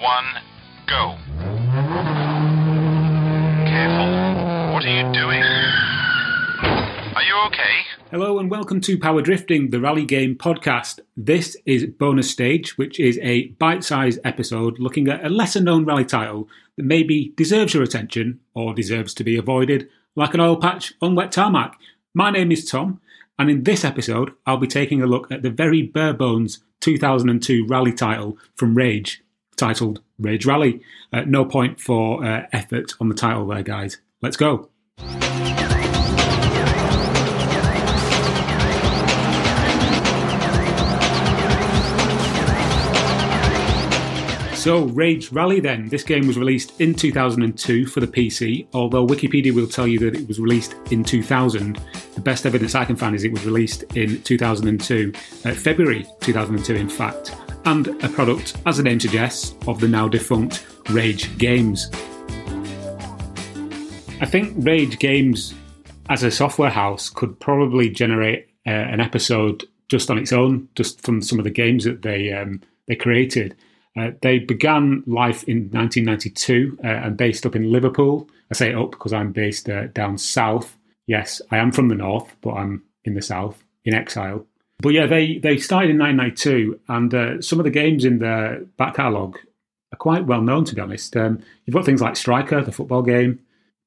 one, go. Careful. What are you doing? Are you okay? Hello and welcome to Power Drifting, the rally game podcast. This is Bonus Stage, which is a bite sized episode looking at a lesser known rally title that maybe deserves your attention or deserves to be avoided, like an oil patch on wet tarmac. My name is Tom, and in this episode, I'll be taking a look at the very bare bones 2002 rally title from Rage, titled Rage Rally. Uh, no point for uh, effort on the title there, guys. Let's go. So, Rage Rally then. This game was released in 2002 for the PC, although Wikipedia will tell you that it was released in 2000. The best evidence I can find is it was released in 2002, uh, February 2002, in fact, and a product, as the name suggests, of the now defunct Rage Games. I think Rage Games, as a software house, could probably generate uh, an episode just on its own, just from some of the games that they um, they created. Uh, they began life in 1992 uh, and based up in Liverpool. I say up because I'm based uh, down south. Yes, I am from the north, but I'm in the south in exile. But yeah, they, they started in 1992, and uh, some of the games in their back catalogue are quite well known, to be honest. Um, you've got things like Striker, the football game,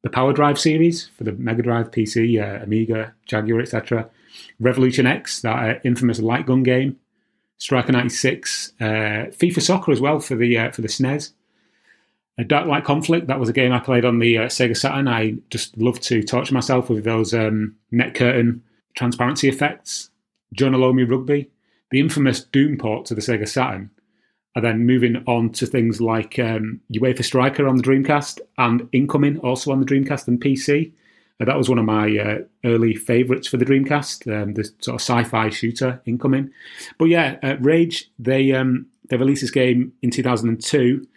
the Power Drive series for the Mega Drive, PC, uh, Amiga, Jaguar, etc. Revolution X, that uh, infamous light gun game. Striker 96, uh, FIFA Soccer as well for the uh, for the SNES. A Dark Light Conflict, that was a game I played on the uh, Sega Saturn. I just love to torture myself with those um, net curtain transparency effects. Jonah Lomu Rugby, the infamous Doom port to the Sega Saturn, and then moving on to things like um, UEFA Striker on the Dreamcast and Incoming also on the Dreamcast and PC. Uh, that was one of my uh, early favourites for the Dreamcast, um, the sort of sci-fi shooter incoming. But yeah, uh, Rage they um, they released this game in 2002,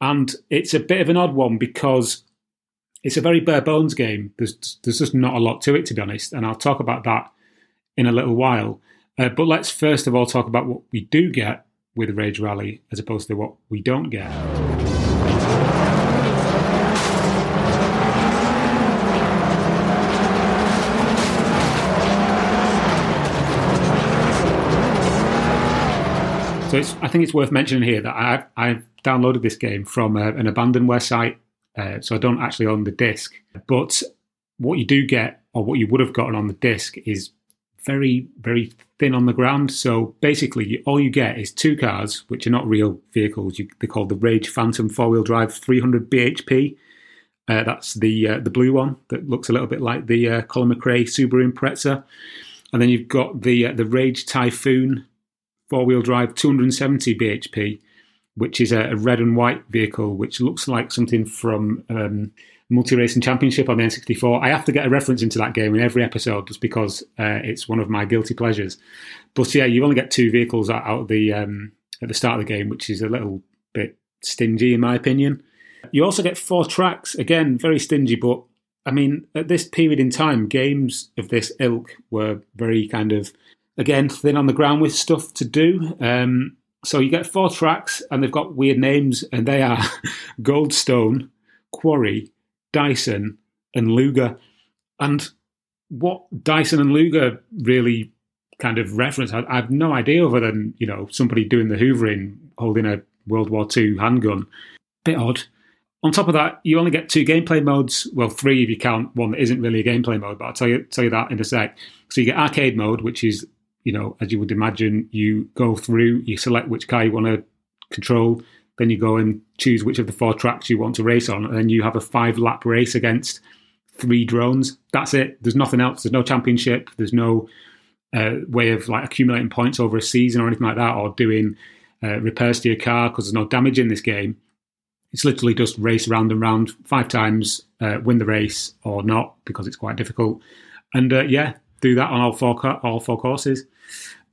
and it's a bit of an odd one because it's a very bare bones game. There's there's just not a lot to it to be honest, and I'll talk about that in a little while. Uh, but let's first of all talk about what we do get with Rage Rally as opposed to what we don't get. So I think it's worth mentioning here that I've, I've downloaded this game from a, uh, an abandonware site, uh, so I don't actually own the disc. But what you do get, or what you would have gotten on the disc, is very, very thin on the ground. So basically, all you get is two cars, which are not real vehicles. You, they're called the Rage Phantom four-wheel drive 300 bhp. Uh, that's the uh, the blue one that looks a little bit like the uh, Colin McRae Subaru Impreza. And then you've got the uh, the Rage Typhoon four wheel drive 270 bhp, which is a, a, red and white vehicle, which looks like something from um, Multi Racing Championship on the N64. I have to get a reference into that game in every episode just because uh, it's one of my guilty pleasures. But yeah, you only get two vehicles out the um, at the start of the game, which is a little bit stingy in my opinion. You also get four tracks, again, very stingy, but I mean, at this period in time, games of this ilk were very kind of again thin on the ground with stuff to do. Um, so you get four tracks, and they've got weird names, and they are Goldstone, Quarry, Dyson, and Luger. And what Dyson and Luger really kind of reference, I, I have no idea other than you know somebody doing the hoovering, holding a World War II handgun. Bit odd. On top of that, you only get two gameplay modes. Well, three if you count one that isn't really a gameplay mode, but I'll tell you tell you that in a sec. So you get arcade mode, which is you know, as you would imagine, you go through, you select which car you want to control, then you go and choose which of the four tracks you want to race on, and then you have a five lap race against three drones. That's it. There's nothing else. There's no championship. There's no uh, way of like accumulating points over a season or anything like that, or doing uh, repairs to your car because there's no damage in this game. It's literally just race round and round five times, uh, win the race or not because it's quite difficult. And uh, yeah, do that on all four all four courses.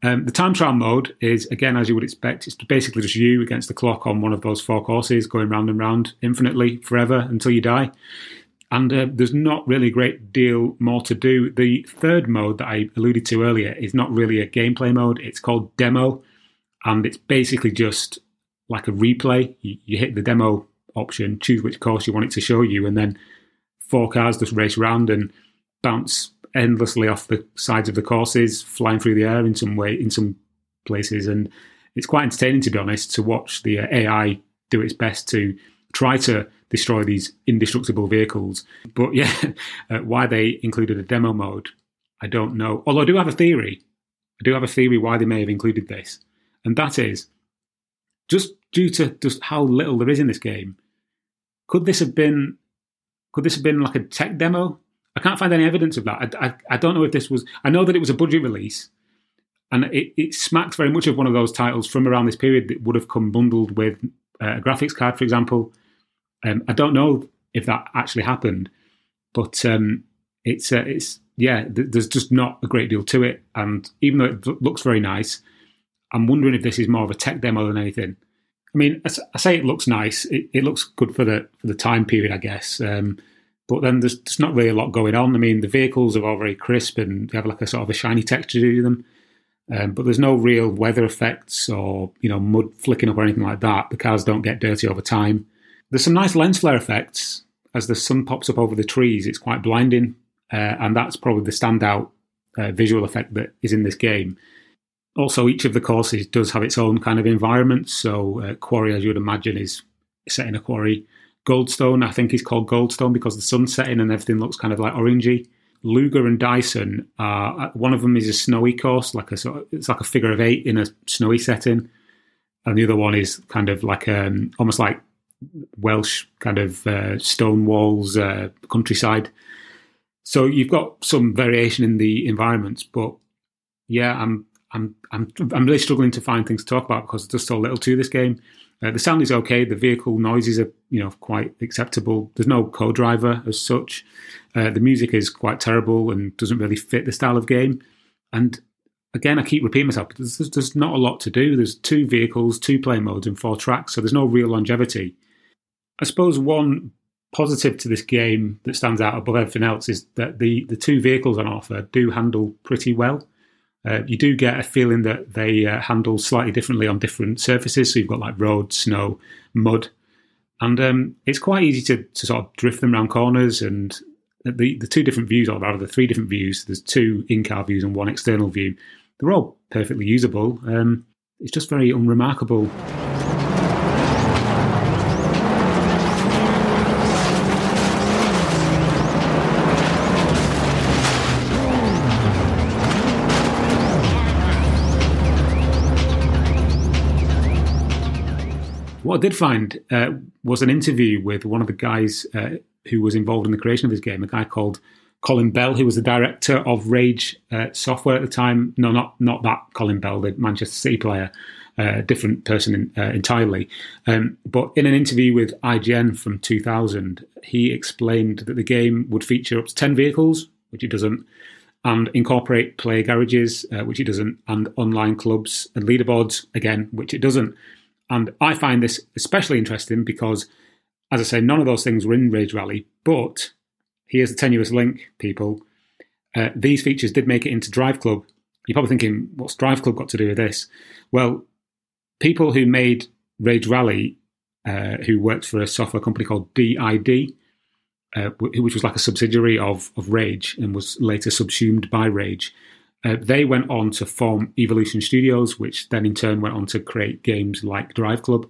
Um, the time trial mode is again, as you would expect, it's basically just you against the clock on one of those four courses, going round and round infinitely forever until you die. And uh, there's not really a great deal more to do. The third mode that I alluded to earlier is not really a gameplay mode. It's called demo, and it's basically just like a replay. You, you hit the demo option, choose which course you want it to show you, and then four cars just race around and bounce endlessly off the sides of the courses, flying through the air in some way in some places, and it's quite entertaining to be honest to watch the uh, AI do its best to try to destroy these indestructible vehicles. But yeah, uh, why they included a demo mode, I don't know. Although I do have a theory. I do have a theory why they may have included this, and that is just due to just how little there is in this game. Could this have been? Could this have been like a tech demo? I can't find any evidence of that. I, I, I don't know if this was. I know that it was a budget release, and it, it smacks very much of one of those titles from around this period that would have come bundled with uh, a graphics card, for example. Um, I don't know if that actually happened, but um, it's uh, it's yeah. Th- there's just not a great deal to it, and even though it looks very nice, I'm wondering if this is more of a tech demo than anything. I mean, I, I say it looks nice. It, it, looks good for the for the time period, I guess. Um, but then there's, there's not really a lot going on. I mean, the vehicles are all very crisp and they have like a sort of a shiny texture to them. Um, but there's no real weather effects or you know mud flicking up or anything like that. The cars don't get dirty over time. There's some nice lens flare effects as the sun pops up over the trees. It's quite blinding, uh, and that's probably the standout uh, visual effect that is in this game. Also, each of the courses does have its own kind of environment. So, uh, Quarry, as you would imagine, is set in a quarry. Goldstone, I think, is called Goldstone because the sun's setting and everything looks kind of like orangey. Luger and Dyson are one of them is a snowy course, like a it's like a figure of eight in a snowy setting, and the other one is kind of like um, almost like Welsh kind of uh, stone walls, uh, countryside. So you've got some variation in the environments, but yeah, I'm I'm I'm I'm really struggling to find things to talk about because there's so little to this game. Uh, the sound is okay. The vehicle noises are, you know, quite acceptable. There's no co-driver as such. Uh, the music is quite terrible and doesn't really fit the style of game. And again, I keep repeating myself. There's, there's not a lot to do. There's two vehicles, two play modes, and four tracks. So there's no real longevity. I suppose one positive to this game that stands out above everything else is that the the two vehicles on offer do handle pretty well. Uh, you do get a feeling that they uh, handle slightly differently on different surfaces. So you've got like road, snow, mud, and um, it's quite easy to, to sort of drift them around corners. And the the two different views, or rather the three different views, there's two in-car views and one external view. They're all perfectly usable. Um, it's just very unremarkable. I did find uh, was an interview with one of the guys uh, who was involved in the creation of this game, a guy called Colin Bell, who was the director of Rage uh, Software at the time. No, not not that Colin Bell, the Manchester City player, a uh, different person in, uh, entirely. Um, but in an interview with IGN from 2000, he explained that the game would feature up to 10 vehicles, which it doesn't, and incorporate player garages, uh, which it doesn't, and online clubs and leaderboards, again, which it doesn't. And I find this especially interesting because, as I say, none of those things were in Rage Rally. But here's the tenuous link, people. Uh, these features did make it into Drive Club. You're probably thinking, what's Drive Club got to do with this? Well, people who made Rage Rally, uh, who worked for a software company called DID, uh, which was like a subsidiary of, of Rage and was later subsumed by Rage, uh, they went on to form Evolution Studios, which then in turn went on to create games like Drive Club.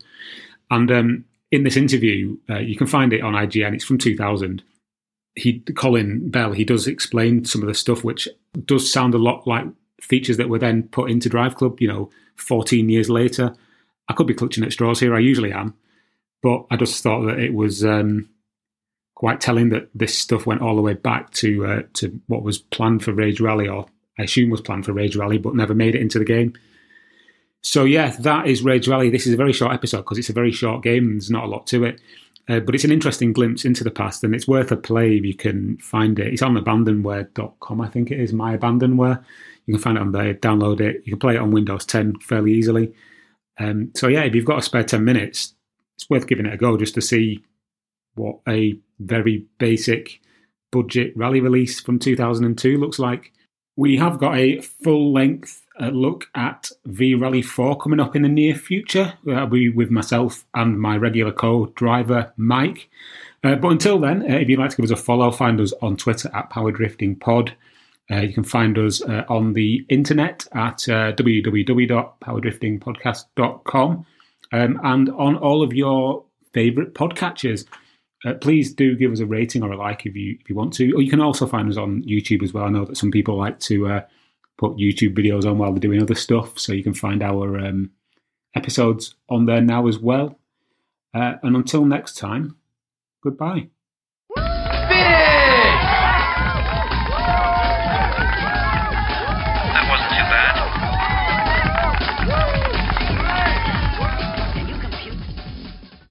And um, in this interview, uh, you can find it on IGN. It's from 2000. He, Colin Bell, he does explain some of the stuff, which does sound a lot like features that were then put into Drive Club. You know, 14 years later. I could be clutching at straws here. I usually am, but I just thought that it was um, quite telling that this stuff went all the way back to uh, to what was planned for Rage Rally or I assume was planned for Rage Rally, but never made it into the game. So yeah, that is Rage Rally. This is a very short episode because it's a very short game. There's not a lot to it, uh, but it's an interesting glimpse into the past, and it's worth a play if you can find it. It's on abandonware.com, I think it is. My Abandonware. You can find it on there. Download it. You can play it on Windows 10 fairly easily. Um, so yeah, if you've got a spare 10 minutes, it's worth giving it a go just to see what a very basic budget rally release from 2002 looks like. We have got a full length a look at V Rally 4 coming up in the near future. That'll be with myself and my regular co driver, Mike. Uh, but until then, uh, if you'd like to give us a follow, find us on Twitter at Power Drifting Pod. Uh, you can find us uh, on the internet at uh, www.powerdriftingpodcast.com um, and on all of your favourite podcatchers. Uh, please do give us a rating or a like if you if you want to. Or you can also find us on YouTube as well. I know that some people like to uh, put YouTube videos on while they're doing other stuff, so you can find our um, episodes on there now as well. Uh, and until next time, goodbye.